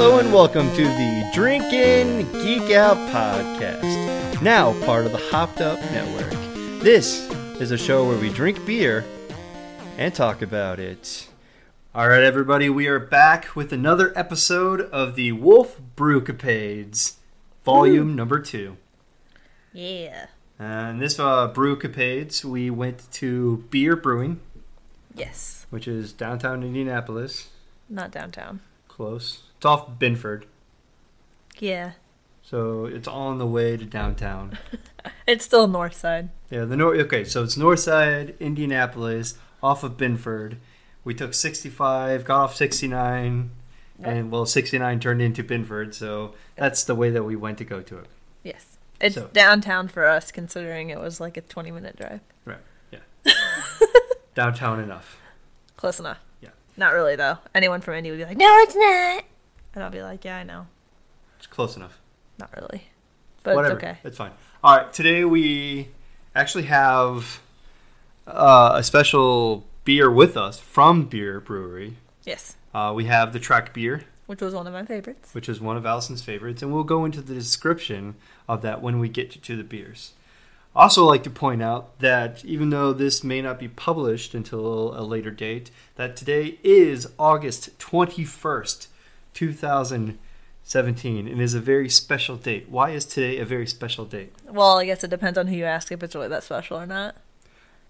Hello and welcome to the Drinkin' Geek Out podcast, now part of the Hopped Up Network. This is a show where we drink beer and talk about it. All right, everybody, we are back with another episode of the Wolf Brewcapades, volume number two. Yeah. And this uh, Brewcapades, we went to Bier Brewing, Yes. which is downtown Indianapolis, Not downtown. close. It's off Binford, Yeah. so it's on the way to downtown. It's still north side. Yeah, the north. Okay, so it's north side, Indianapolis, off of Binford. We took 65, got off 69, and well, 69 turned into Binford, so that's the way that we went to go to it. Yes. It's So- downtown for us considering it was like a 20 minute drive. Right. Yeah. Downtown enough. Close enough. Yeah. Not really though. Anyone from Indy would be like, "No, it's not." And I'll be like, "Yeah, I know." It's close enough. Not really. But Whatever. it's okay. It's fine. All right. Today we actually have uh, a special beer with us from Bier Brewery. Yes. Uh, we have the Trek beer. Which was one of my favorites. which is one of Allison's favorites, and we'll go into the description of that when we get to the beers. Also, like to point out that even though this may not be published until a later date, that today is August twenty first, two thousand seventeen, and is a very special date. Why is today a very special date? Well, I guess it depends on who you ask if it's really that special or not.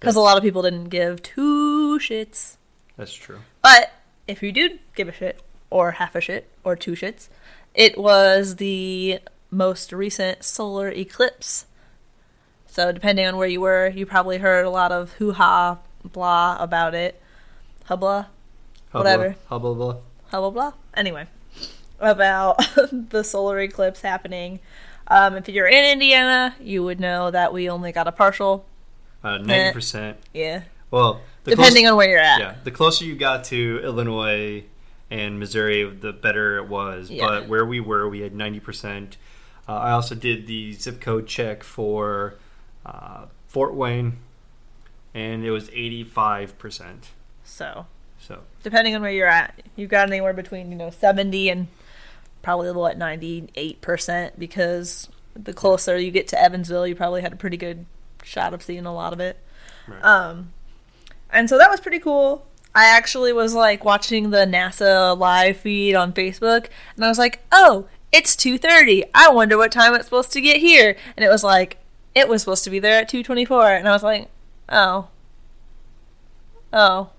Because a lot of people didn't give two shits. That's true. But if you do give a shit, or half a shit, or two shits, it was the most recent solar eclipse. So depending on where you were, you probably heard a lot of hoo ha blah about it. Hubla, Whatever. Hubba blah. hubba blah. Anyway, about the solar eclipse happening. Um, if you're in Indiana, you would know that we only got a partial. Uh, Ninety percent. Yeah, Well, the depending close- on where you're at. Yeah, the closer you got to Illinois and Missouri, the better it was. Yeah. But where we were, we had 90%. Uh, I also did the zip code check for uh, Fort Wayne, and it was 85%. So So, depending on where you're at, you've got anywhere between you know 70 and probably what 98 percent because the closer you get to Evansville, you probably had a pretty good shot of seeing a lot of it. Right. Um, and so that was pretty cool. I actually was like watching the NASA live feed on Facebook, and I was like, "Oh, it's 2:30. I wonder what time it's supposed to get here." And it was like, it was supposed to be there at 2:24, and I was like, "Oh, oh."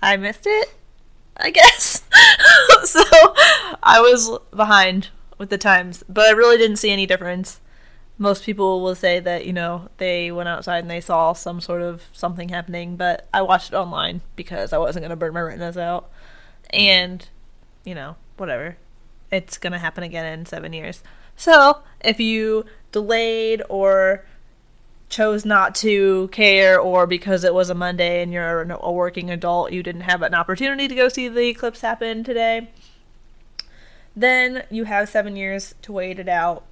I missed it, I guess. so I was behind with the times, but I really didn't see any difference. Most people will say that, you know, they went outside and they saw some sort of something happening, but I watched it online because I wasn't going to burn my retinas out. And, you know, whatever. It's going to happen again in seven years. So if you delayed or chose not to care or because it was a Monday and you're a working adult, you didn't have an opportunity to go see the eclipse happen today, then you have seven years to wait it out.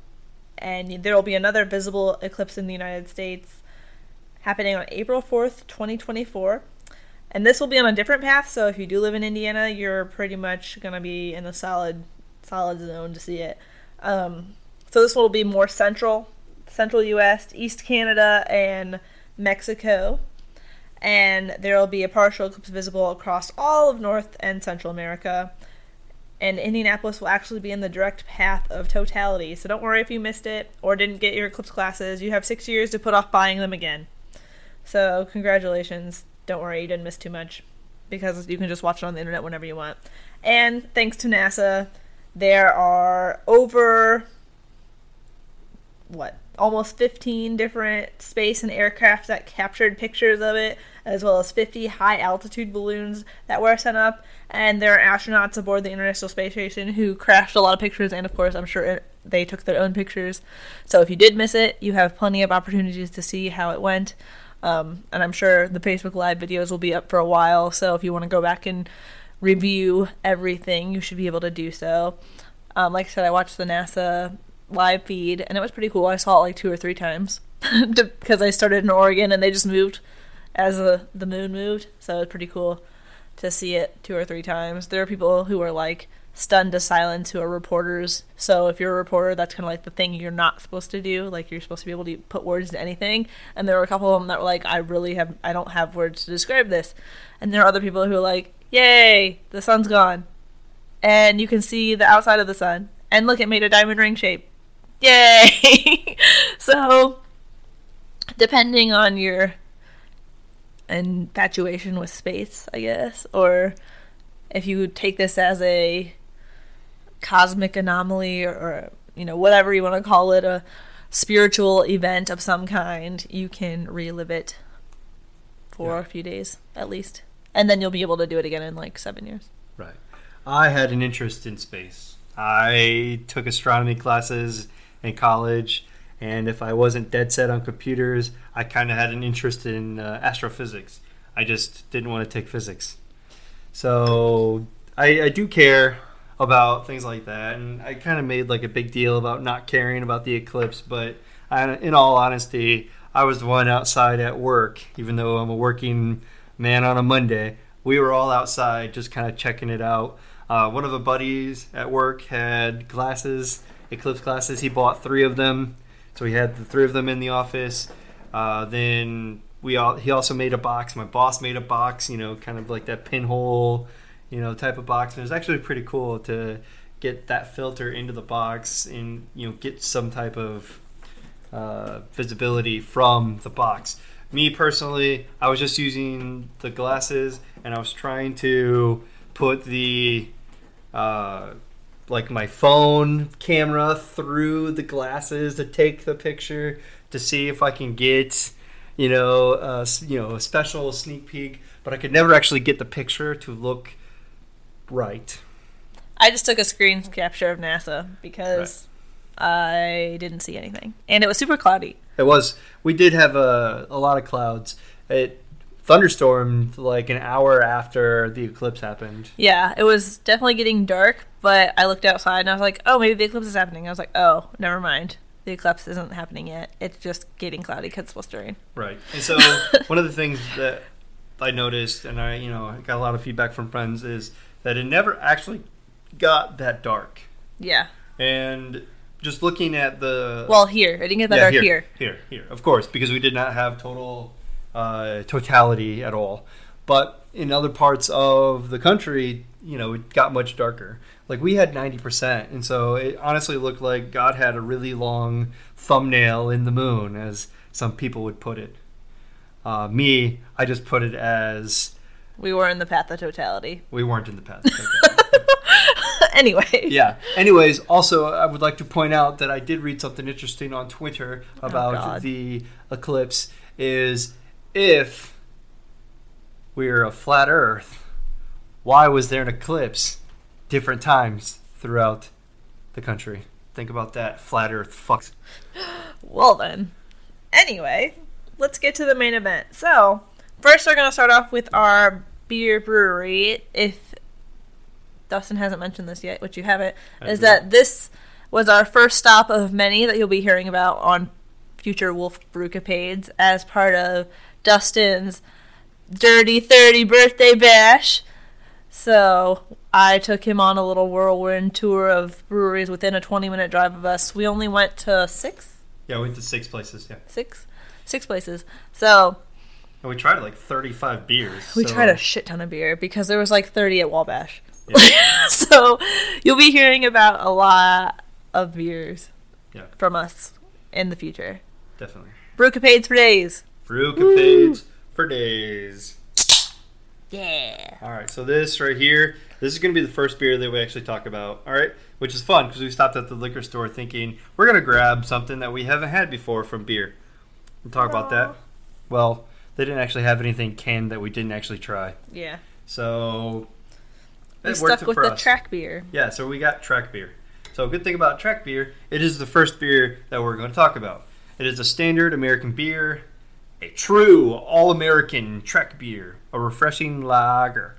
And there will be another visible eclipse in the United States happening on April 4th, 2024. And this will be on a different path, so if you do live in Indiana, you're pretty much going to be in the solid solid zone to see it. Um, so this will be more central, central U.S., East Canada, and Mexico, and there will be a partial eclipse visible across all of North and Central America. And Indianapolis will actually be in the direct path of totality. So don't worry if you missed it or didn't get your eclipse classes. You have six years to put off buying them again. So congratulations. Don't worry, you didn't miss too much because you can just watch it on the internet whenever you want. And thanks to NASA, there are over what almost 15 different space and aircraft that captured pictures of it as well as 50 high altitude balloons that were sent up. And there are astronauts aboard the international space station who crashed a lot of pictures and of course i'm sure it, they took their own pictures. So if you did miss it you have plenty of opportunities to see how it went. Um, and i'm sure the facebook live videos will be up for a while so if you want to go back and review everything you should be able to do so. Um, like i said i watched the nasa live feed, and it was pretty cool. I saw it like two or three times because I started in Oregon and they just moved as a, the moon moved, so it was pretty cool to see it two or three times. There are people who are like stunned to silence who are reporters. So if you're a reporter, that's kind of like the thing you're not supposed to do. Like you're supposed to be able to put words to anything. And there were a couple of them that were like, I really have, I don't have words to describe this. And there are other people who are like, Yay, the sun's gone, and you can see the outside of the sun. And look, it made a diamond ring shape. Yay! so, depending on your infatuation with space, I guess, or if you take this as a cosmic anomaly or, or you know, whatever you want to call it, a spiritual event of some kind, you can relive it for Yeah. a few days at least. And then you'll be able to do it again in like seven years. Right. I had an interest in space. I took astronomy classes in college, and if I wasn't dead set on computers, I kind of had an interest in uh, astrophysics. I just didn't want to take physics. So I, I do care about things like that, and I kind of made like a big deal about not caring about the eclipse. But I, in all honesty, I was the one outside at work, even though I'm a working man on a Monday. We were all outside just kind of checking it out. Uh, one of the buddies at work had glasses, eclipse glasses. He bought three of them, so he had the three of them in the office. Uh, then we all he also made a box. My boss made a box, you know, kind of like that pinhole, you know, type of box. And it was actually pretty cool to get that filter into the box and you know get some type of uh, visibility from the box. Me personally, I was just using the glasses and I was trying to put the uh, like my phone camera through the glasses to take the picture to see if I can get you know uh, you know a special sneak peek, but I could never actually get the picture to look right. I just took a screen capture of NASA because I didn't see anything. And it was super cloudy. It was. We did have a, a lot of clouds. It thunderstormed like an hour after the eclipse happened. Yeah, it was definitely getting dark, but I looked outside and I was like, oh, maybe the eclipse is happening. I was like, oh, never mind. The eclipse isn't happening yet. It's just getting cloudy because it's supposed to rain. Right. And so one of the things that I noticed, and I you know I got a lot of feedback from friends, is that it never actually got that dark. Yeah. And just looking at the Well, here. I didn't get that Yeah, dark here, here. here, here, of course, because we did not have total uh, totality at all. But in other parts of the country, you know, it got much darker. Like we had ninety percent, and so it honestly looked like God had a really long thumbnail in the moon, as some people would put it. Uh, me, I just put it as We were in the path of totality. we weren't in the path. of totality. anyway. yeah. Anyways, also I would like to point out that I did read something interesting on Twitter about God. the eclipse. Is if we're a flat Earth, why was there an eclipse different times throughout the country? Think about that, flat Earth. Fuck. Well then. Anyway, let's get to the main event. So, first we're gonna start off with our Bier brewery. If Dustin hasn't mentioned this yet, which you haven't, I is do. that this was our first stop of many that you'll be hearing about on future Wolf Brewcapades as part of Dustin's Dirty 30 birthday bash. So I took him on a little whirlwind tour of breweries within a 20 minute drive of us. We only went to six Yeah, we went to six places. Yeah, six six places so and we tried like thirty-five beers. we so- tried a shit ton of beer because there was like 30 at wabash Yeah. so you'll be hearing about a lot of beers Yeah. from us in the future definitely. brewcapades for days Brewcapades for days. yeah All right, so this right here, this is going to be the first beer that we actually talk about. All right, which is fun because we stopped at the liquor store thinking we're going to grab something that we haven't had before from Bier. and talk about that. Well, they didn't actually have anything canned that we didn't actually try, yeah so we stuck with the us. track beer Yeah, so we got Trek beer. So good thing about track beer, it is the first beer that we're going to talk about. It is a standard American beer, a true all-American Trek beer, a refreshing lager.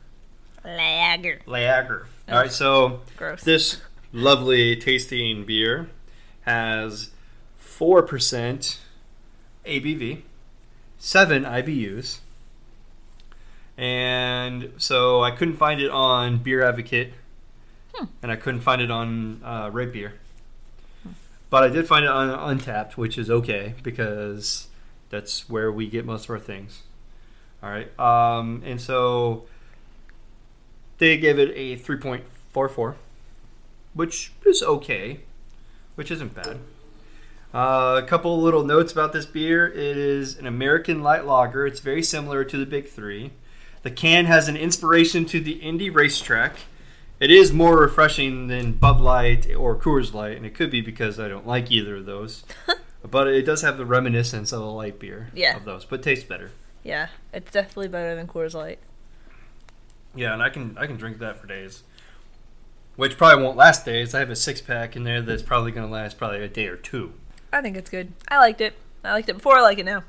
lager Lager. All right, so gross this lovely tasting beer has 4% ABV, 7 IBUs, and so I couldn't find it on Beer Advocate, Hmm. and I couldn't find it on uh, Rate Beer. But I did find it on Untappd, which is okay because that's where we get most of our things. All right, um, and so they gave it a three point four four, which is okay, which isn't bad. Uh, a couple little notes about this beer. It is an American light lager. It's very similar to the Big Three. The can has an inspiration to the Indy racetrack. It is more refreshing than Bud Light or Coors Light, and it could be because I don't like either of those. but it does have the reminiscence of a light beer Yeah. of those, but tastes better. Yeah, it's definitely better than Coors Light. Yeah, and I can I can drink that for days. Which probably won't last days. I have a six pack in there that's probably going to last probably a day or two. I think it's good. I liked it. I liked it before. I like it now.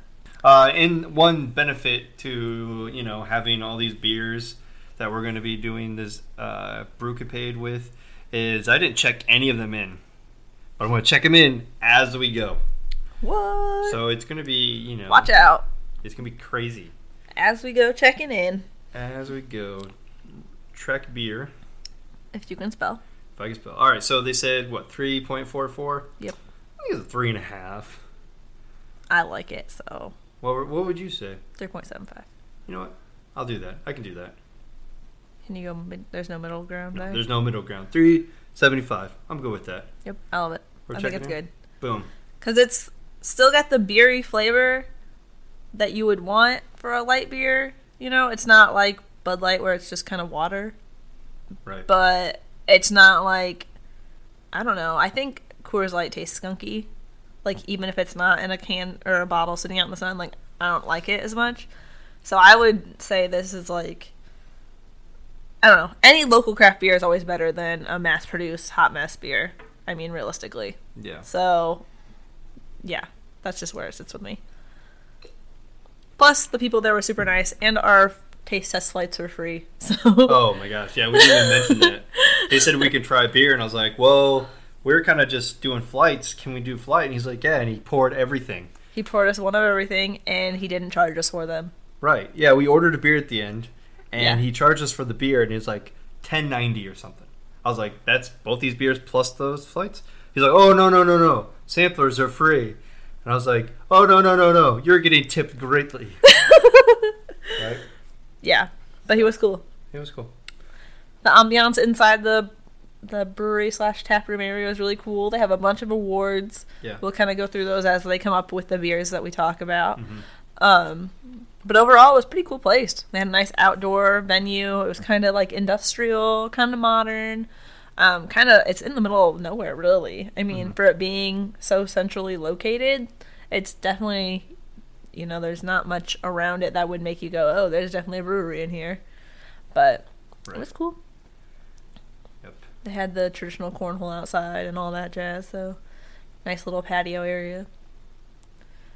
Uh, and one benefit to you know having all these beers that we're going to be doing this uh, brewcapade with is I didn't check any of them in, but I'm going to check them in as we go. What? So it's going to be you know Watch out it's going to be crazy as we go checking in. as we go. Trek beer. If you can spell. If I can spell. All right, so they said what three point four four. Yep. I think it's a three and a half. I like it, so What what would you say? three point seven five. You know what? I'll do that. I can do that. Can you go? Mid- there's no middle ground there. There's no middle ground. Three seventy five. I'm good with that. Yep, I love it. We're I think it's in? good Boom. because it's still got the beery flavor that you would want for a light beer. You know, it's not like Bud Light where it's just kind of water, Right. but it's not like I don't know. I think Coors Light tastes skunky. Like even if it's not in a can or a bottle sitting out in the sun, like I don't like it as much. So I would say this is like I don't know. Any local craft beer is always better than a mass produced hot mess beer. I mean realistically. yeah. So yeah, that's just where it sits with me. Plus the people there were super nice and our taste test flights were free. So Oh my gosh. Yeah, we didn't even mention that. They said we could try beer, and I was like, well, we're kind of just doing flights. Can we do flight? And he's like, yeah. And he poured everything. He poured us one of everything, and he didn't charge us for them. Right. Yeah, we ordered a beer at the end, and Yeah. he charged us for the beer, and it's like ten ninety or something. I was like, that's both these beers plus those flights. He's like, oh no no no no, samplers are free, and I was like, oh no no no no, you're getting tipped greatly. right. Yeah, but he was cool. He was cool. The ambiance inside the the brewery slash tap room area was really cool. They have a bunch of awards. Yeah. We'll kind of go through those as they come up with the beers that we talk about. Mhm. Um, but overall, it was a pretty cool place. They had a nice outdoor venue. It was kind of like industrial, kind of modern. Um, kind of, it's in the middle of nowhere, really. I mean, for it being so centrally located, it's definitely, you know, there's not much around it that would make you go, oh, there's definitely a brewery in here. But Right. it was cool. Yep. They had the traditional cornhole outside and all that jazz, so nice little patio area.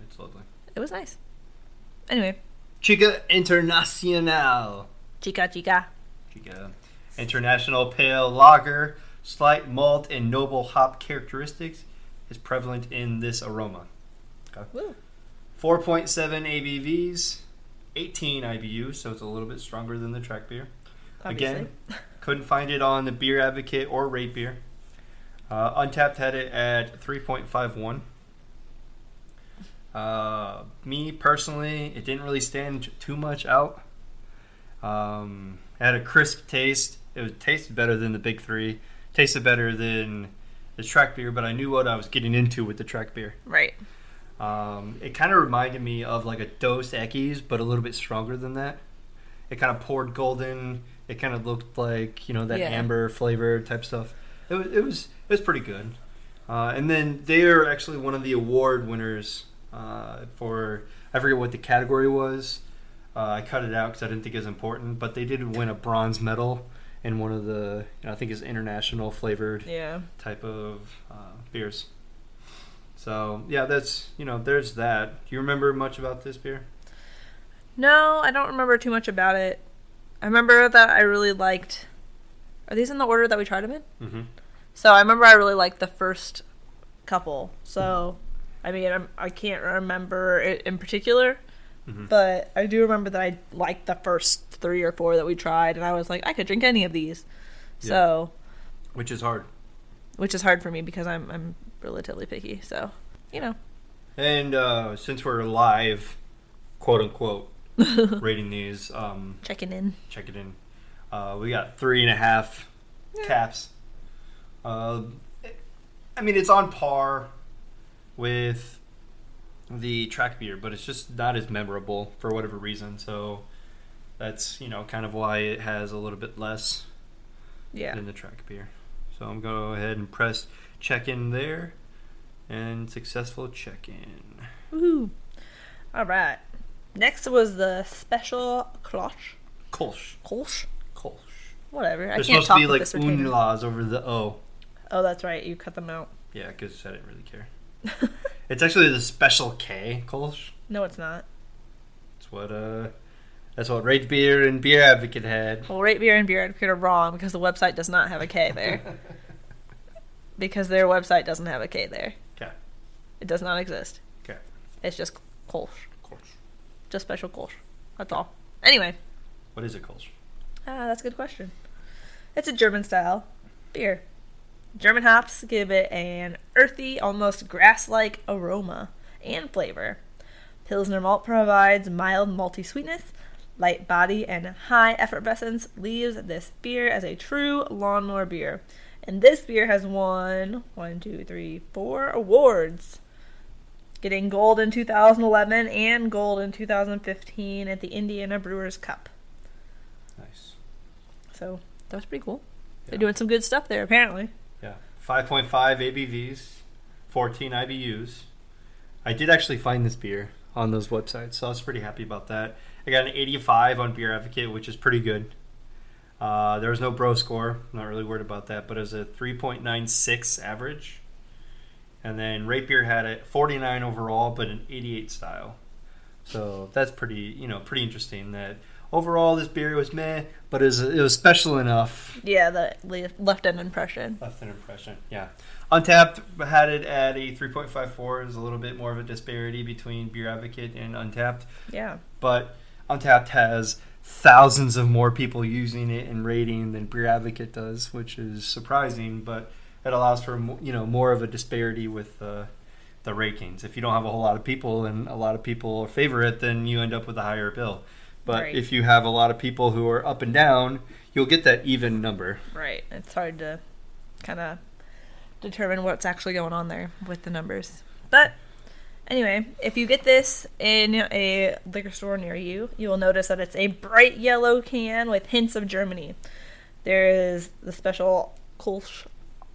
It's lovely. It was nice. Anyway, Chica Internacional. chica chica. Chica International Pale Lager, slight malt and noble hop characteristics is prevalent in this aroma. Woo. 4.7 ABVs, 18 IBUs, so it's a little bit stronger than the track beer. Obviously. Again, couldn't find it on the Beer Advocate or Rate Beer. Uh, Untappd had it at 3.51. Uh, me personally, it didn't really stand too much out. Um, it had a crisp taste. It was, tasted better than the Big Three. Tasted better than the track beer, but I knew what I was getting into with the track beer. Right. Um, it kind of reminded me of like a Dos Equis, but a little bit stronger than that. It kind of poured golden. It kind of looked like you know that Yeah. amber flavor type stuff. It was it was it was pretty good. Uh, and then they are actually one of the award winners uh, for I forget what the category was. Uh, I cut it out because I didn't think it was important, but they did win a bronze medal in one of the you know, I think is international flavored Yeah. type of uh, beers. So yeah, that's you know, there's that. Do you remember much about this beer? No, I don't remember too much about it. I remember that I really liked. Are these in the order that we tried them in? Mm-hmm. So I remember I really liked the first couple. So, I mean, I'm, I can't remember it in particular, Mhm. but I do remember that I liked the first three or four that we tried, and I was like, I could drink any of these. Yeah. So, which is hard. which is hard for me because I'm I'm relatively picky. So, you know, And uh, since we're live, quote unquote, rating these, um, checking in. checking in. Uh, we got three and a half Yeah. caps. Uh, I mean, it's on par with the track beer, but it's just not as memorable for whatever reason. So that's you know kind of why it has a little bit less Yeah. than the track beer. So I'm gonna go ahead and press check in there, and successful check in. Woohoo! All right. Next was the special Klosch. Kolsch, Kolsch? Kolsch. Whatever. I can't supposed talk to be like retainer. over the O. Oh, that's right. You cut them out. Yeah, because I didn't really care. It's actually the special K Kolsch. No, it's not. That's what uh, that's what Rate Beer and Beer Advocate had. Well, Rate Beer and Beer Advocate are wrong because the website does not have a K there. because their website doesn't have a K there. Okay. It does not exist. Okay. It's just Kolsch. Kolsch. Just special Kolsch. That's all. Anyway, What is a Kolsch? ah, that's a good question. It's a German style beer. German hops give it an earthy, almost grass like aroma and flavor. Pilsner malt provides mild malty sweetness, light body, and high effervescence leaves this beer as a true lawnmower beer. And this beer has won one, two, three, four awards. Getting gold in 2011 and gold in 2015 at the Indiana Brewers Cup. Nice. So that was pretty cool. Yeah. They're doing some good stuff there, apparently. Yeah. 5.5 ABVs, 14 IBUs. I did actually find this beer on those websites, so I was pretty happy about that. I got an 85 on Beer Advocate, which is pretty good. Uh, there was no bro score. Not really worried about that, but it was a 3.96 average. And then Rate Beer had a 49 overall, but an 88 style. So that's pretty, you know, pretty interesting. That overall this beer was meh, but it was, it was special enough Yeah, that le- left an impression. Left an impression. Yeah. Untappd had it at a 3.54. There's a little bit more of a disparity between Beer Advocate and Untappd, Yeah. but Untappd has thousands of more people using it and rating than Beer Advocate does, which is surprising, but it allows for you know more of a disparity with uh, the rankings. If you don't have a whole lot of people and a lot of people favor it, then you end up with a higher bill. But Right. if you have a lot of people who are up and down, you'll get that even number. Right. It's hard to kind of determine what's actually going on there with the numbers. But anyway, if you get this in a liquor store near you, you will notice that it's a bright yellow can with hints of Germany. There is the special Kolsch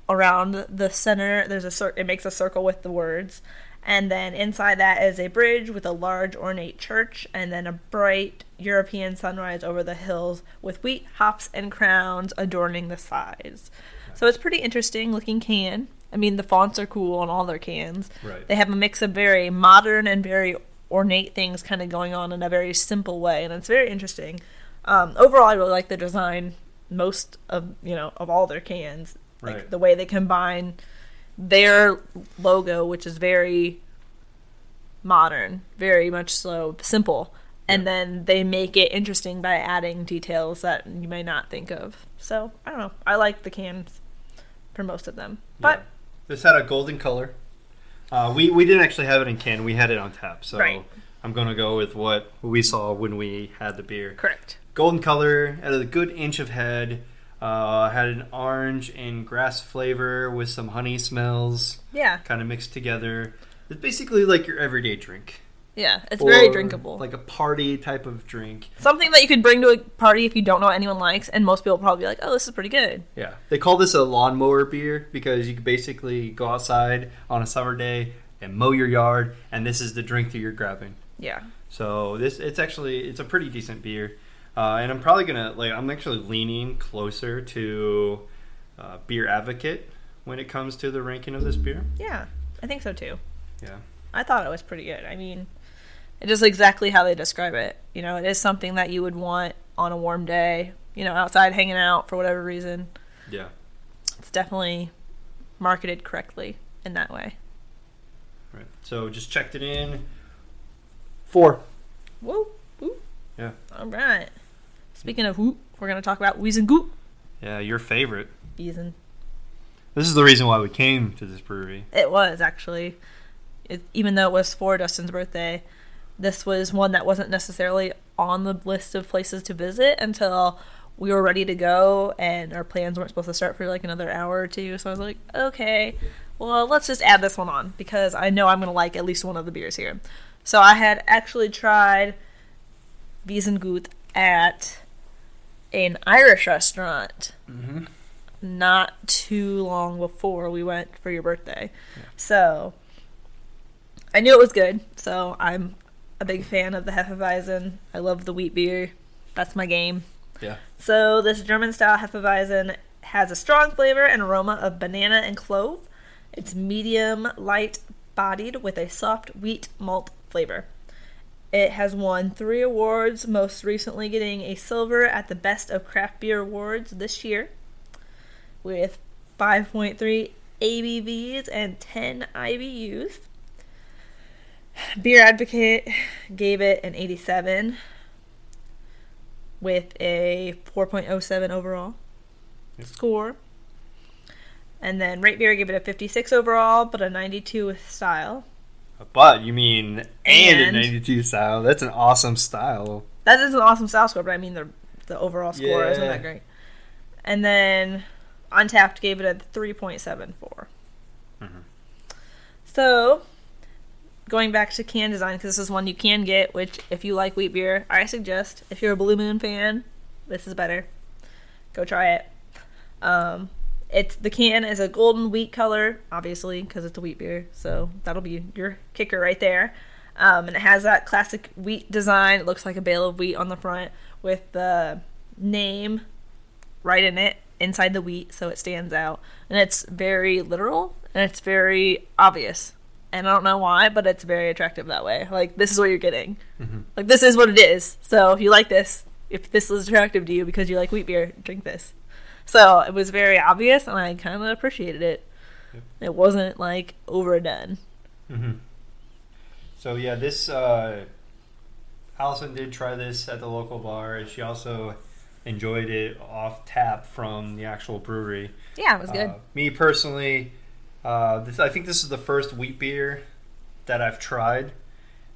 around the center. There's a cir- it makes a circle with the words. And then inside that is a bridge with a large ornate church, and then a bright European sunrise over the hills with wheat, hops, and crowns adorning the sides. So it's pretty interesting looking can. I mean, the fonts are cool on all their cans. Right. They have a mix of very modern and very ornate things kind of going on in a very simple way, and it's very interesting. Um, overall, I really like the design. Most of you know of all their cans, like Right. the way they combine their logo, which is very modern, very much so simple, and Yeah. then they make it interesting by adding details that you may not think of. So I don't know. I like the cans for most of them, but Yeah. this had a golden color. Uh, we we didn't actually have it in can. We had it on tap. So Right. I'm gonna go with what we saw when we had the beer. correct. Golden color, had a good inch of head. Uh, had an orange and grass flavor with some honey smells, Yeah, kind of mixed together. It's basically like your everyday drink. yeah. It's very drinkable. like a party type of drink. Something that you could bring to a party if you don't know what anyone likes, and most people probably be like, "Oh, this is pretty good." Yeah, they call this a lawnmower beer because you could basically go outside on a summer day and mow your yard, and this is the drink that you're grabbing. Yeah, So this it's actually it's a pretty decent beer, uh, and I'm probably gonna like I'm actually leaning closer to uh, Beer Advocate when it comes to the ranking of this beer. yeah. I think so too. Yeah, I thought it was pretty good. I mean, it is exactly how they describe it. You know, it is something that you would want on a warm day. You know, outside hanging out for whatever reason. yeah. It's definitely marketed correctly in that way. Right. So just checked it in. Four. Whoa. Yeah. All right. Speaking of whoop, we're gonna talk about Wiesengut. Yeah, your favorite. Wiesen. This is the reason why we came to this brewery. It was actually, it, even though it was for Dustin's birthday, this was one that wasn't necessarily on the list of places to visit until we were ready to go, and our plans weren't supposed to start for like another hour or two. So I was like, okay, well, let's just add this one on because I know I'm gonna like at least one of the beers here. So I had actually tried Wiesengut at an Irish restaurant Mm-hmm. not too long before we went for your birthday. So I knew it was good. So I'm a big fan of the Hefeweizen. I love the wheat beer. That's my game. Yeah. So this German style Hefeweizen has a strong flavor and aroma of banana and clove. It's medium light bodied with a soft wheat malt flavor. It has won three awards, most recently getting a silver at the Best of Craft Beer Awards this year, with 5.3 ABVs and 10 IBUs. Beer Advocate gave it an 87 with a 4.07 overall Yep. score. And then Rate Beer gave it a 56 overall, but a 92 with style. But you mean and, And- a 92 style. That's an awesome style. That is an awesome style score, but I mean the the overall score isn't that great. And then Untappd gave it a 3.74. Mhm. So, going back to can design, because this is one you can get, which if you like wheat beer, I suggest. If you're a Blue Moon fan, this is better. Go try it. Um, it's the can is a golden wheat color, obviously, because it's a wheat beer. So that'll be your kicker right there. Um, and it has that classic wheat design. It looks like a bale of wheat on the front with the name right in it inside the wheat, so it stands out. And it's very literal and it's very obvious. And I don't know why, but it's very attractive that way. Like this is what you're getting. Mhm. Like this is what it is. So if you like this, if this is attractive to you because you like wheat beer, drink this. So it was very obvious, and I kind of appreciated it. Yep. It wasn't like overdone. Mm-hmm. So yeah, this uh, Allison did try this at the local bar, and she also enjoyed it off tap from the actual brewery. Yeah, it was good. Uh, me personally, uh, this, I think this is the first wheat beer that I've tried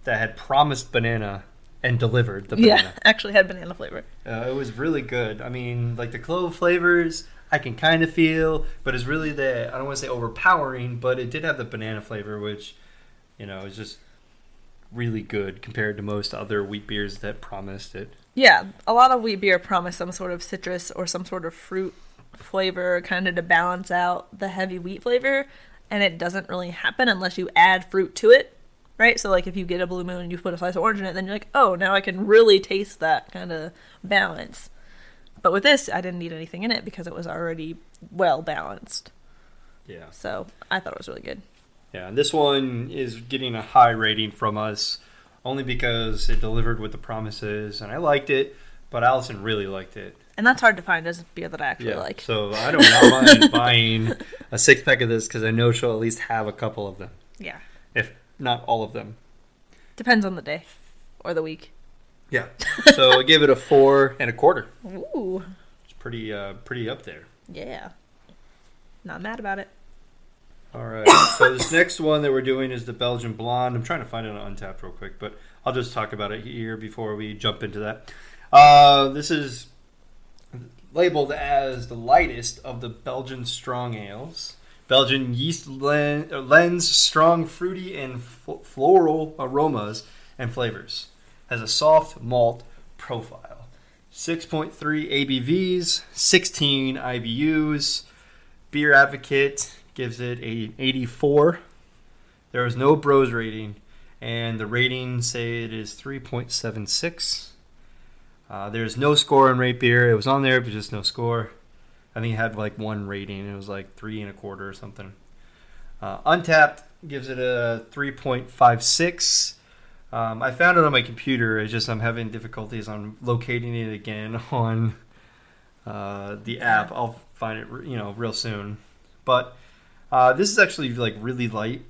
that had promised banana and delivered the banana. yeah, actually had banana flavor. Uh, it was really good. I mean, like the clove flavors, I can kind of feel, but it's really the I don't want to say overpowering, but it did have the banana flavor, which you know is just really good compared to most other wheat beers that promised it. Yeah, a lot of wheat beer promise some sort of citrus or some sort of fruit flavor kind of to balance out the heavy wheat flavor, and it doesn't really happen unless you add fruit to it, right? So, like, if you get a blue moon and you put a slice of orange in it, then you're like, oh, now I can really taste that kind of balance. But with this, I didn't need anything in it because it was already well balanced. Yeah, So, I thought it was really good. yeah. And this one is getting a high rating from us, only because it delivered with the promises, and I liked it, but Allison really liked it. And that's hard to find as a beer that I actually like. So I don't mind buying a six pack of this because I know she'll at least have a couple of them, Yeah. if not all of them. Depends on the day or the week. Yeah. So I give it a four and a quarter. Ooh. It's pretty, uh, pretty up there. Yeah. Not mad about it. All right. so this next one that we're doing is the Belgian Blonde. I'm trying to find it on Untappd real quick, but I'll just talk about it here before we jump into that. Uh, this is labeled as the lightest of the Belgian strong ales. Belgian yeast lends strong fruity and floral aromas and flavors. Has a soft malt profile. 6.3 ABVs, 16 IBUs. Beer Advocate gives it a 84. There is no Bros rating, and the ratings say it is 3.76. Uh, there's no score on Rate Beer. It was on there, but just no score. I think it had like one rating. It was like three and a quarter or something. Uh, Untappd gives it a 3.56. Um, I found it on my computer. It's just I'm having difficulties on locating it again on uh, the app. I'll find it, you know, real soon. But uh, this is actually like really light.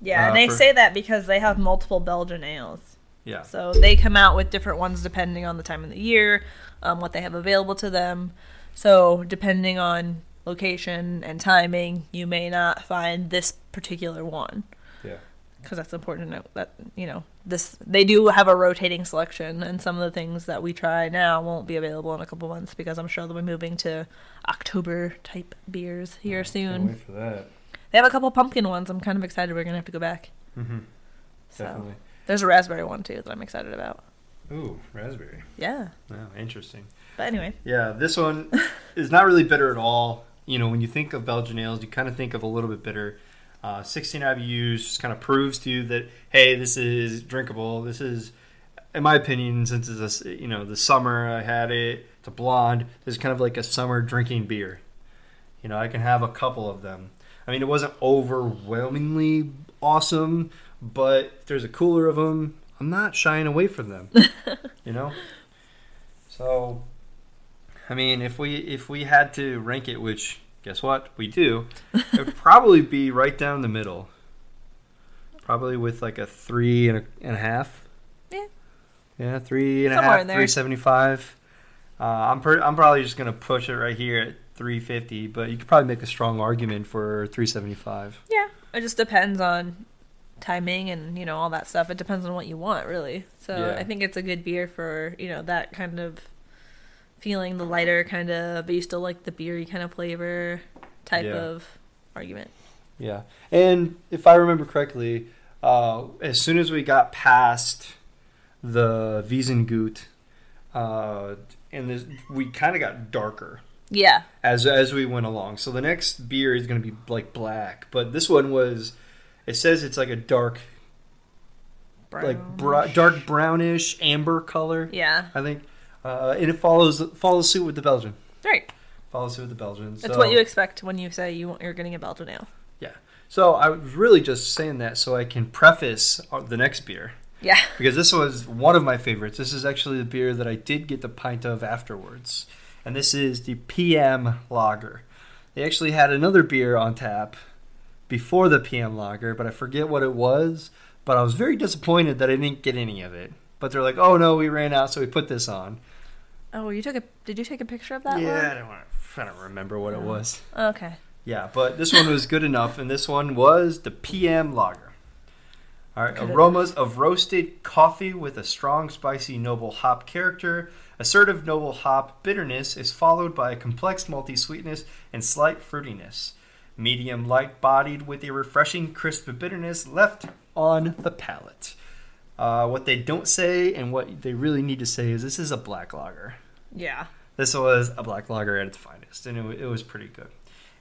Yeah, Uh, and they for- say that because they have multiple Belgian ales. Yeah. So they come out with different ones depending on the time of the year, um, what they have available to them. So depending on location and timing, you may not find this particular one Yeah. because that's important to note that you know this they do have a rotating selection and some of the things that we try now won't be available in a couple months because i'm sure they'll be moving to october type beers here Can't soon wait for that. they have a couple pumpkin ones i'm kind of excited we're gonna have to go back Mm-hmm. so Definitely. there's a raspberry one too that i'm excited about Ooh, raspberry. yeah Wow, interesting. But anyway Yeah, this one is not really bitter at all. You know, when you think of Belgian ales, you kind of think of a little bit bitter. Uh, 16 IBUs just kind of proves to you that hey, this is drinkable. This is, in my opinion, since it's a, you know the summer I had it. It's a blonde. This is kind of like a summer drinking beer. You know, I can have a couple of them. I mean, it wasn't overwhelmingly awesome, but if there's a cooler of them, I'm not shying away from them. you know. So, I mean, if we if we had to rank it, which guess what we do, it would probably be right down the middle. Probably with like a three and a, and a half. Yeah. Yeah, three and a half, three seventy five. Uh, I'm per- I'm probably just gonna push it right here at three fifty, but you could probably make a strong argument for three seventy five. yeah it just depends on timing and you know all that stuff it depends on what you want really so Yeah. i think it's a good beer for you know that kind of feeling the lighter kind of but you still like the beery kind of flavor type Yeah. of argument Yeah, and if I remember correctly, uh, as soon as we got past the Wiesengut, uh, and this, we kind of got darker yeah as as we went along. So the next beer is going to be like black, but this one was. It says it's like a dark, like bra- dark brownish amber color. yeah I think, uh, and it follows follows suit with the Belgian. right Follows suit with the Belgian. that's so- what you expect when you say you want, you're getting a belgian ale Yeah. So I was really just saying that so I can preface uh, the next beer yeah because this was one of my favorites. This is actually the beer that I did get the pint of afterwards, and this is the PM Lager. They actually had another beer on tap before the PM Lager, but I forget what it was. But I was very disappointed that I didn't get any of it. But they're like, "Oh no, we ran out, so we put this on." Oh you took a did you take a picture of that yeah, I don't, wanna, I don't remember what it oh. was. okay Yeah, but this one was good enough, and this one was the PM Lager. All right, aromas of roasted coffee with a strong, spicy, noble hop character. Assertive, noble hop bitterness is followed by a complex malty sweetness and slight fruitiness. Medium light bodied with a refreshing, crisp bitterness left on the palate. Uh, what they don't say and what they really need to say is this is a black lager. yeah This was a black lager at its finest, and it, it was pretty good.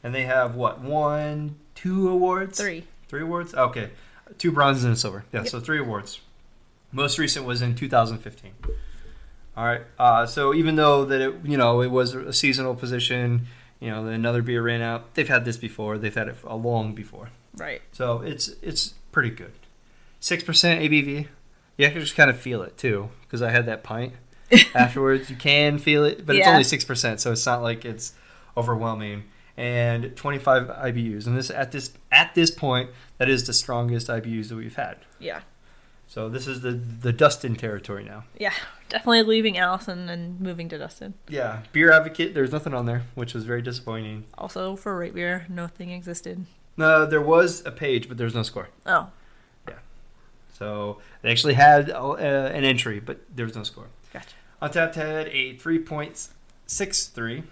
And they have what one, two awards? three Three awards? Okay, two bronzes and a silver. Yeah, Yep. so three awards. Most recent was in 2015. All right. Uh, so even though that it, you know, it was a seasonal position, you know, another beer ran out. They've had this before. They've had it a long before. right So it's it's pretty good. Six percent ABV. You can just kind of feel it too, because I had that pint afterwards. You can feel it, but it's only six percent, so it's not like it's overwhelming. And 25 IBUs, and this at this at this point, that is the strongest IBUs that we've had. yeah So this is the the Dustin territory now. yeah definitely leaving allison and moving to dustin Yeah, beer advocate. There's nothing on there, which was very disappointing. also for rate beer nothing existed No, there was a page, but there's no score. oh So they actually had uh, an entry, but there was no score. gotcha Untappd had a 3.63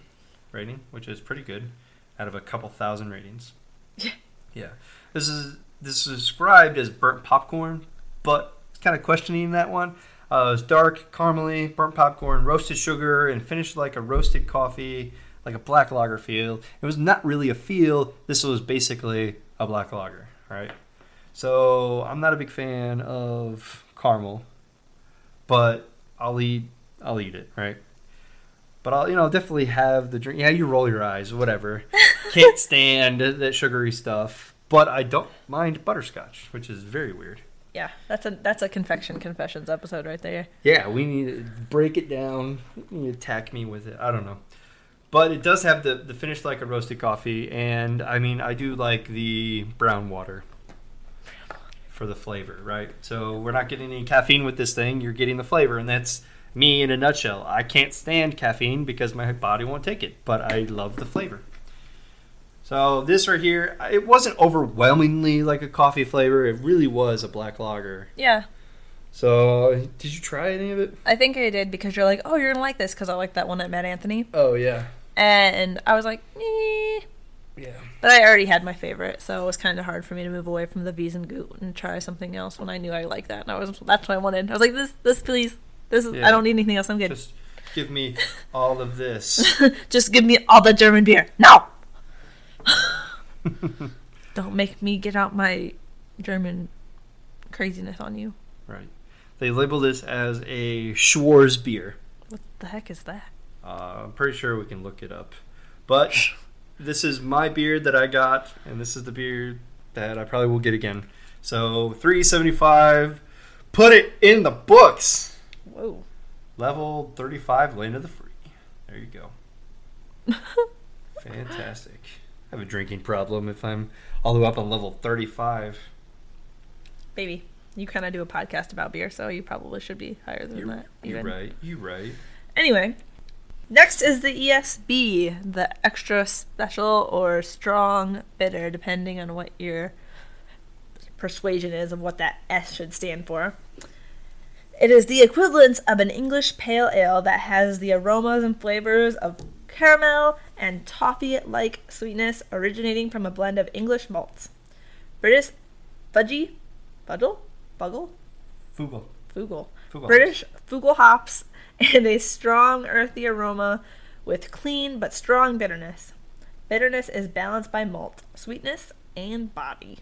rating, which is pretty good out of a couple thousand ratings. Yeah. Yeah. This is this is described as burnt popcorn, but it's kind of questioning that one. Uh, it was dark, caramely, burnt popcorn, roasted sugar, and finished like a roasted coffee, like a black lager feel. It was not really a feel. This was basically a black lager, right? So I'm not a big fan of caramel, but I'll eat I'll eat it, right? But I'll you know definitely have the drink. Yeah, you roll your eyes, whatever. Can't stand that sugary stuff, but I don't mind butterscotch, which is very weird. Yeah, that's a that's a confection confessions episode right there. Yeah, we need to break it down. You attack me with it. I don't know. But it does have the, the finish like a roasted coffee, and I mean, I do like the brown water. For the flavor, right? So we're not getting any caffeine with this thing. You're getting the flavor, and that's me in a nutshell. I can't stand caffeine because my body won't take it, but I love the flavor. So this right here, it wasn't overwhelmingly like a coffee flavor. It really was a black lager. Yeah, So did you try any of it? I think I did because you're like, oh, you're gonna like this because I like that one at Mad Anthony, Oh yeah, and I was like, eh. Yeah. But I already had my favorite, so it was kind of hard for me to move away from the Wiesengut and try something else when I knew I liked that. And I was that's what I wanted. I was like, this, this, please, this is. Yeah. I don't need anything else. I'm good. Just give me all of this. Just give me all the German beer. No. don't make me get out my German craziness on you. right. They label this as a Schwarz beer. What the heck is that? Uh, I'm pretty sure we can look it up. But this is my beard that I got, and this is the beard that I probably will get again. So 375. Put it in the books. Whoa. Level 35, Land of the Free. There you go. Fantastic. I have a drinking problem if I'm all the way up on level 35. Baby, you kind of do a podcast about beer, so you probably should be higher than You're, that. you're right. You're right. Anyway, next is the ESB, the extra special or strong bitter, depending on what your persuasion is of what that S should stand for. It is the equivalent of an English pale ale that has the aromas and flavors of caramel and toffee like sweetness originating from a blend of English malts. British fudgy, fudgle, buggle, Fugel. fugle. Fugel. British Fuggle hops and a strong earthy aroma with clean but strong bitterness. Bitterness is balanced by malt, sweetness, and body.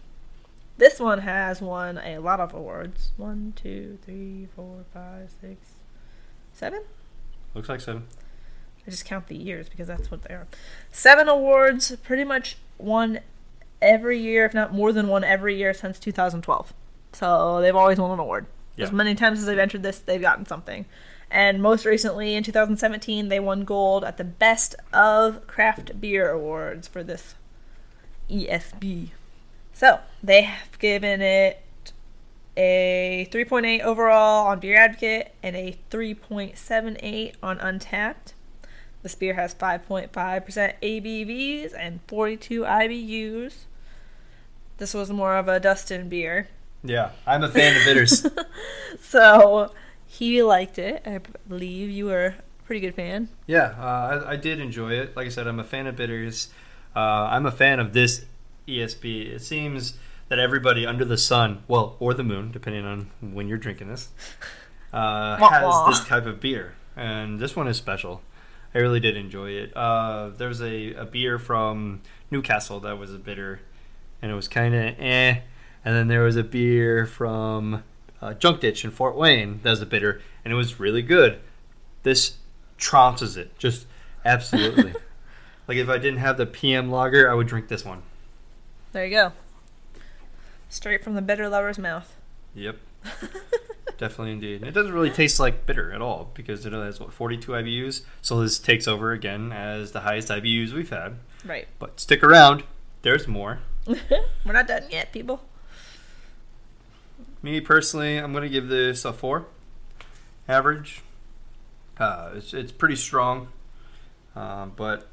This one has won a lot of awards. One, two, three, four, five, six, seven? Looks like seven. I just count the years because that's what they are. Seven awards, pretty much one every year, if not more than one every year since 2012. So they've always won an award. Yeah. As many times as they've entered this, they've gotten something. And most recently, in 2017, they won gold at the Best of Craft Beer Awards for this ESB. So they have given it a 3.8 overall on Beer Advocate and a 3.78 on Untappd. This beer has 5.5% ABVs and 42 IBUs. This was more of a Dustin beer. Yeah, I'm a fan of bitters. So he liked it. I believe you were a pretty good fan. yeah, uh, I, I did enjoy it. Like I said, I'm a fan of bitters. Uh, I'm a fan of this ESB. It seems that everybody under the sun, well, or the moon, depending on when you're drinking this, uh, has this type of beer. And this one is special. I really did enjoy it. Uh, there was a, a beer from Newcastle that was a bitter, and it was kind of eh. And then there was a beer from uh, Junk Ditch in Fort Wayne that was a bitter, and it was really good. This trounces it, just absolutely. like if I didn't have the PM lager, I would drink this one. There you go. Straight from the bitter lover's mouth. Yep. Definitely indeed. And it doesn't really taste like bitter at all because it has what 42 IBUs. So this takes over again as the highest IBUs we've had. Right. But stick around. There's more. We're not done yet, people. Me personally, I'm going to give this a 4. Average. Uh, it's, it's pretty strong. Uh, but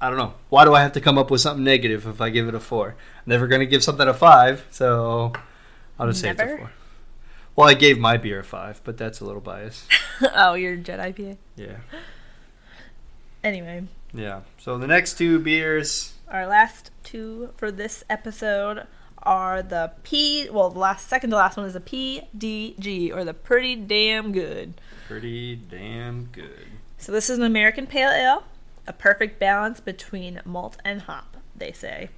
I don't know. Why do I have to come up with something negative if I give it a 4? I'm never going to give something a 5, so I'll just say it's a 4. Well, I gave my beer a 5, but that's a little biased. oh, you're Jedi PA. Yeah. Anyway, Yeah. So the next two beers. our last two for this episode are the P. Well, the last second to last one is the PDG or the Pretty Damn Good. Pretty damn good. So this is an American pale ale, a perfect balance between malt and hop. They say.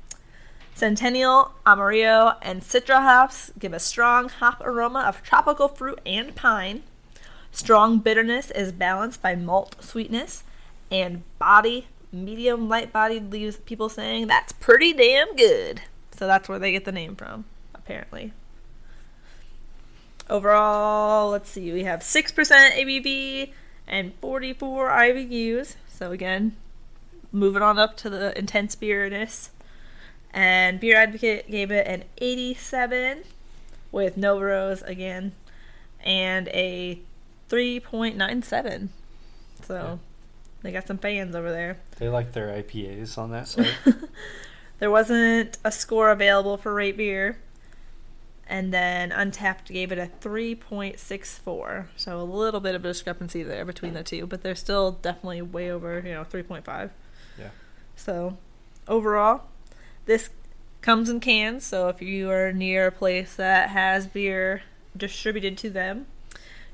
Centennial, Amarillo, and Citra hops give a strong hop aroma of tropical fruit and pine. Strong bitterness is balanced by malt sweetness, and body, medium light bodied, leaves people saying that's pretty damn good. So that's where they get the name from, apparently. Overall, let's see, we have 6% ABV and 44 IBUs. So again, moving on up to the intense beerness. And Beer Advocate gave it an 87 with Nova Rose again and a 3.97. So Yeah. they got some fans over there. They like their IPAs on that site. There wasn't a score available for Rate Beer. And then Untappd gave it a 3.64. So a little bit of a discrepancy there between the two, but they're still definitely way over, you know, 3.5. Yeah. So overall, this comes in cans. So if you are near a place that has beer distributed to them,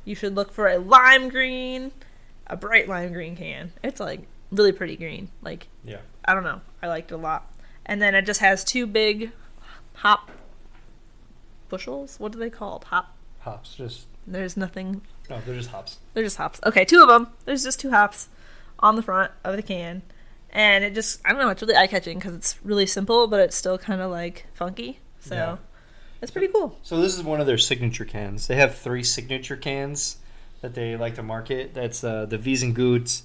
you should look for a lime green, a bright lime green can. It's like really pretty green. Like yeah. I don't know. I liked it a lot. And then it just has two big hop bushels. What are they called? Hop. Hops. Just There's nothing. no, they're just hops. They're just hops. Okay, two of them. There's just two hops on the front of the can. And it just, I don't know, it's really eye catching because it's really simple, but it's still kind of like funky. So Yeah. it's pretty cool. So this is one of their signature cans. They have three signature cans that they like to market. That's uh, the Wiesenguts,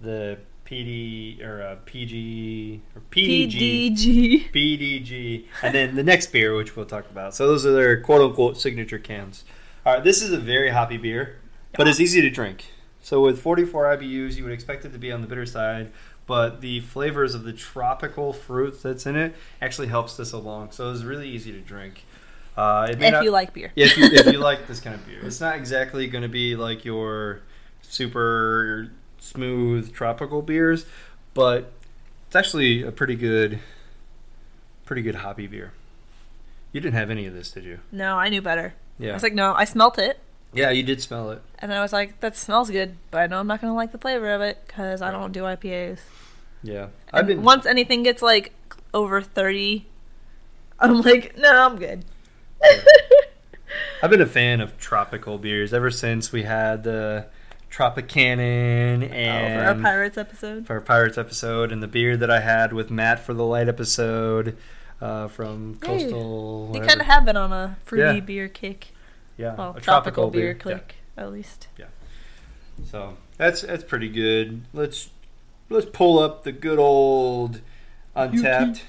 the PD or uh, PG or PDG, PDG. PDG, and then the next beer, which we'll talk about. So those are their quote unquote signature cans. All right, this is a very hoppy beer, but it's easy to drink. So with 44 IBUs, you would expect it to be on the bitter side, but the flavors of the tropical fruit that's in it actually helps this along. So it's really easy to drink. Uh, If not- you like beer. if you, if you like this kind of beer. It's not exactly going to be like your super smooth tropical beers, but it's actually a pretty good, pretty good hoppy beer. You didn't have any of this, did you? No, I knew better. Yeah. I was like, no, I smelt it. yeah, you did smell it. And I was like, that smells good, but I know I'm not going to like the flavor of it because I don't do IPAs. Yeah. I've been once anything gets like over 30, I'm like, no, I'm good. I've been a fan of tropical beers ever since we had the Tropicanin Oh, for and our Pirates episode. for our Pirates episode, and the beer that I had with Matt for the light episode uh, from Hey, Coastal. You kind of have been on a fruity Yeah. beer kick. yeah, Well, a tropical, beer, Yeah. kick, at least. Yeah. So that's that's pretty good. Let's let's pull up the good old Untappd.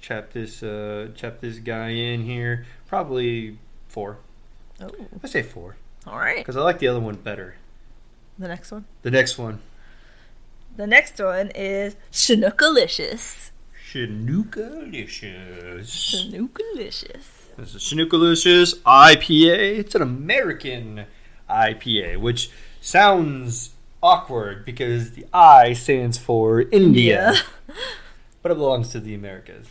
Chap this uh, chap this guy in here. Probably four. Oh, I say four all right. because I like the other one better. The next one. The next one, The next one is Chinookalicious. Chinookalicious. Chinookalicious. This is Chinookalicious IPA. It's an American IPA, which sounds awkward because the I stands for India. but it belongs to the Americas.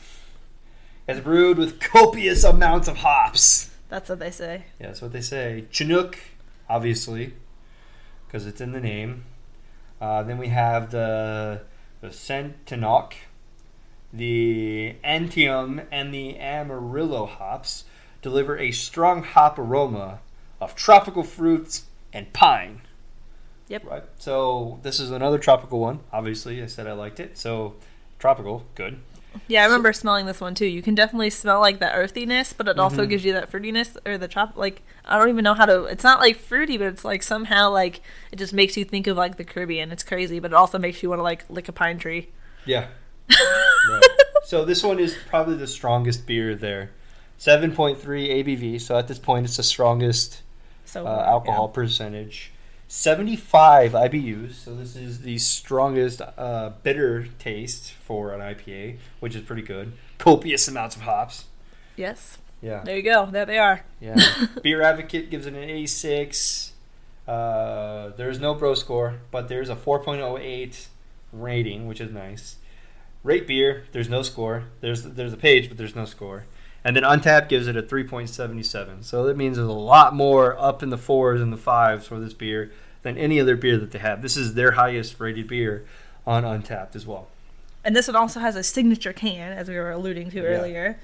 It's brewed with copious amounts of hops. That's what they say. Yeah, that's what they say. Chinook, obviously, because it's in the name. Uh, then we have the the Centennial, the Antium, and the Amarillo hops deliver a strong hop aroma of tropical fruits and pine. Yep. Right. So this is another tropical one. Obviously, I said I liked it. So tropical, good. Yeah, I remember smelling this one too. You can definitely smell like the earthiness, but it also Mhm. gives you that fruitiness or the chop. Like I don't even know how to. It's not like fruity, but it's like somehow like it just makes you think of like the Caribbean. It's crazy, but it also makes you want to like lick a pine tree. Yeah. right. So this one is probably the strongest beer there. 7.3 ABV. So at this point, it's the strongest So uh, alcohol percentage. 75 IBUs. So this is the strongest uh, bitter taste for an IPA, which is pretty good. Copious amounts of hops. Yes. Yeah. There you go. There they are. Yeah. Beer Advocate gives it an 86. Uh, there's no bro score, but there's a 4.08 rating, which is nice. Rate beer, there's no score. There's there's a page, but there's no score. And then Untappd gives it a 3.77. So that means there's a lot more up in the fours and the fives for this beer than any other beer that they have. This is their highest rated beer on Untappd as well. And this one also has a signature can, as we were alluding to Yeah. earlier.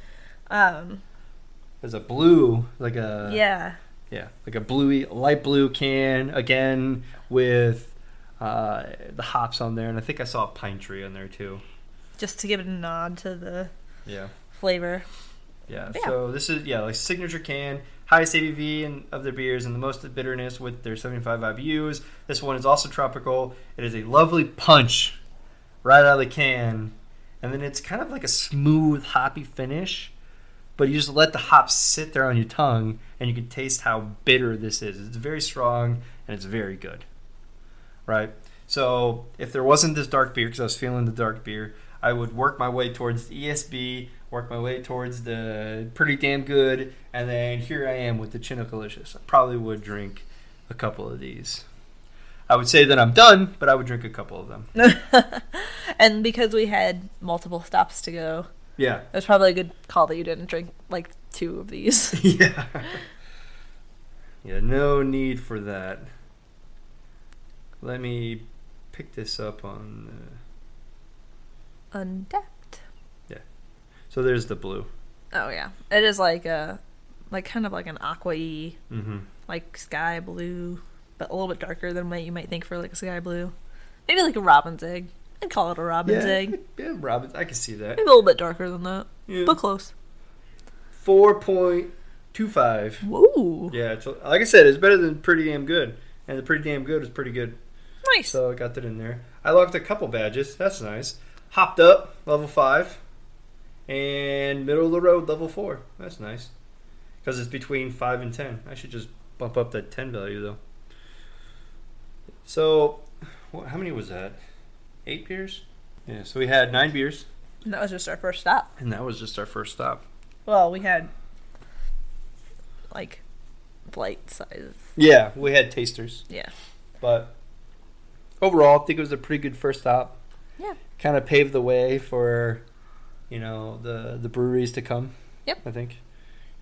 Um, There's a blue, like a yeah. Yeah, like a bluey, light blue can again with uh, the hops on there, and I think I saw a pine tree on there too. Just to give it a nod to the Yeah, flavor. Yeah. Yeah. So this is yeah like signature can, highest ABV in, of their beers and the most bitterness with their 75 IBUs. This one is also tropical. It is a lovely punch right out of the can, and then it's kind of like a smooth hoppy finish. But you just let the hops sit there on your tongue, and you can taste how bitter this is. It's very strong and it's very good, right? So if there wasn't this dark beer, because I was feeling the dark beer, I would work my way towards the ESB, work my way towards the pretty damn good, and then here I am with the Chinookalicious. I probably would drink a couple of these. I would say that I'm done, but I would drink a couple of them. and because we had multiple stops to go, Yeah. it was probably a good call that you didn't drink like two of these. yeah. Yeah, no need for that. Let me pick this up on. Uh, Untappd. So there's the blue. Oh yeah, it is like a, like kind of like an aqua-y, Mm-hmm. like sky blue, but a little bit darker than what you might think for like a sky blue. Maybe like a robin's egg. I'd call it a robin's egg. Yeah, Robin, I can see that. Maybe a little bit darker than that, Yeah. but close. Four point two five. Whoa. Yeah, it's, like I said, it's better than pretty damn good, and the pretty damn good is pretty good. Nice. So I got that in there. I locked a couple badges. That's nice. Hopped up level five, and middle of the road level four. That's nice because it's between five and ten. I should just bump up that ten value though. So, what, how many was that? Eight beers. Yeah. So we had nine beers, And that was just our first stop. and that was just our first stop. Well, we had like flight sizes. Yeah, we had tasters, Yeah. but overall, I think it was a pretty good first stop. Yeah. kind of paved the way for you know the the breweries to come. Yep. I think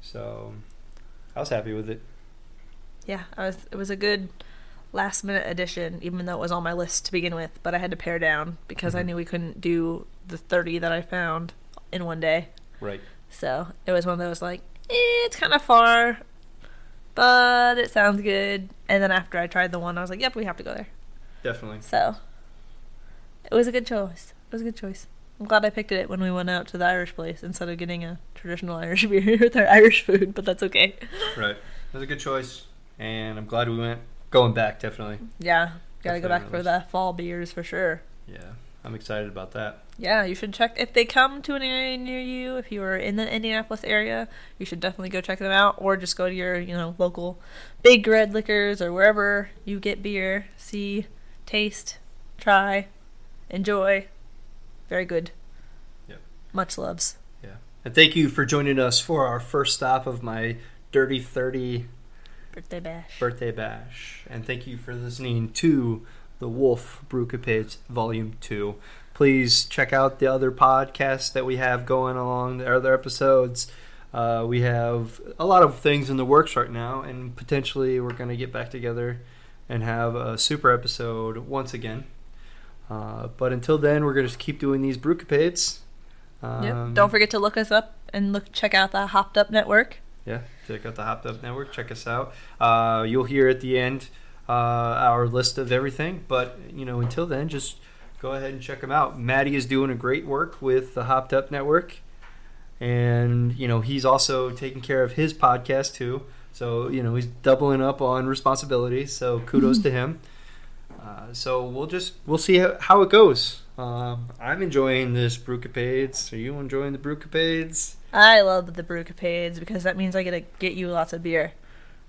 so. I was happy with it. Yeah, I was. It was a good last minute addition, even though it was on my list to begin with. But I had to pare down because I Mhm. knew we couldn't do the thirty that I found in one day. Right. So it was one that was like, eh, it's kind of far, but it sounds good. And then after I tried the one, I was like, yep, we have to go there. Definitely. So it was a good choice. It was a good choice. I'm glad I picked it when we went out to the Irish place instead of getting a traditional Irish beer with our Irish food, but that's okay. Right. It was a good choice, and I'm glad we went. Going back, definitely. Yeah, gotta go back for the the fall beers for sure. Yeah, I'm excited about that. Yeah, you should check if they come to an area near you. If you are in the Indianapolis area, you should definitely go check them out, or just go to your you know local Big Red Liquors or wherever you get beer. See, taste, try, enjoy. Very good. Yep. Much loves. Yeah. And thank you for joining us for our first stop of my Dirty Thirty Birthday bash. birthday bash. And thank you for listening to the Wolf Brewcapades Volume 2. Please check out the other podcasts that we have going along, the other episodes. Uh, we have a lot of things in the works right now, and potentially we're going to get back together and have a super episode once again. Uh, but until then, we're going to just keep doing these Brewcapades. Um, Yep. Don't forget to look us up and look check out the Hopped Up Network. yeah, check out the Hopped Up Network. Check us out. Uh, you'll hear at the end uh, our list of everything. But you know, until then, just go ahead and check them out. Maddie is doing a great work with the Hopped Up Network, and you know he's also taking care of his podcast too. So you know he's doubling up on responsibilities. So kudos to him. Uh, so we'll just we'll see how, how it goes. Um, I'm enjoying this Brewcapades. Are you enjoying the Brewcapades? I love the Brewcapades because that means I get to get you lots of beer,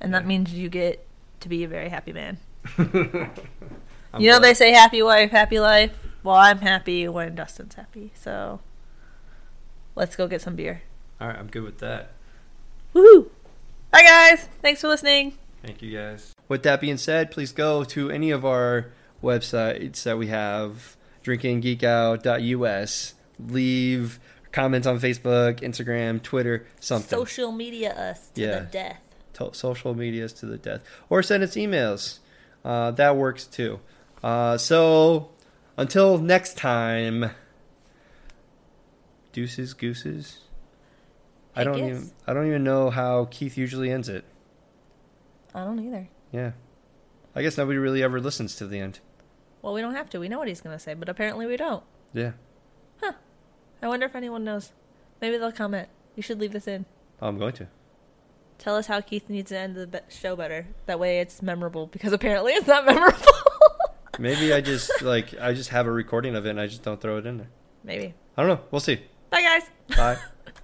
and that means you get to be a very happy man. You know glad- they say happy wife, happy life. Well, I'm happy when Dustin's happy. So let's go get some beer. All right, I'm good with that. Woohoo! Bye guys. Thanks for listening. Thank you, guys. With that being said, please go to any of our websites that we have drinkinggeekout.us. Leave comments on Facebook, Instagram, Twitter, something. Social media us to Yeah. the death. To- social medias to the death. Or send us emails. Uh, that works too. Uh, so until next time, deuces, gooses. I I don't guess. even I don't even know how Keith usually ends it. I don't either. Yeah. I guess nobody really ever listens to the end. Well, we don't have to. We know what he's gonna say, but apparently we don't. Yeah. Huh. I wonder if anyone knows. Maybe they'll comment. You should leave this in. I'm going to. Tell us how Keith needs to end the be- show better. That way it's memorable because apparently it's not memorable. Maybe I just like I just have a recording of it and I just don't throw it in there. Maybe. I don't know. We'll see. Bye, guys. Bye.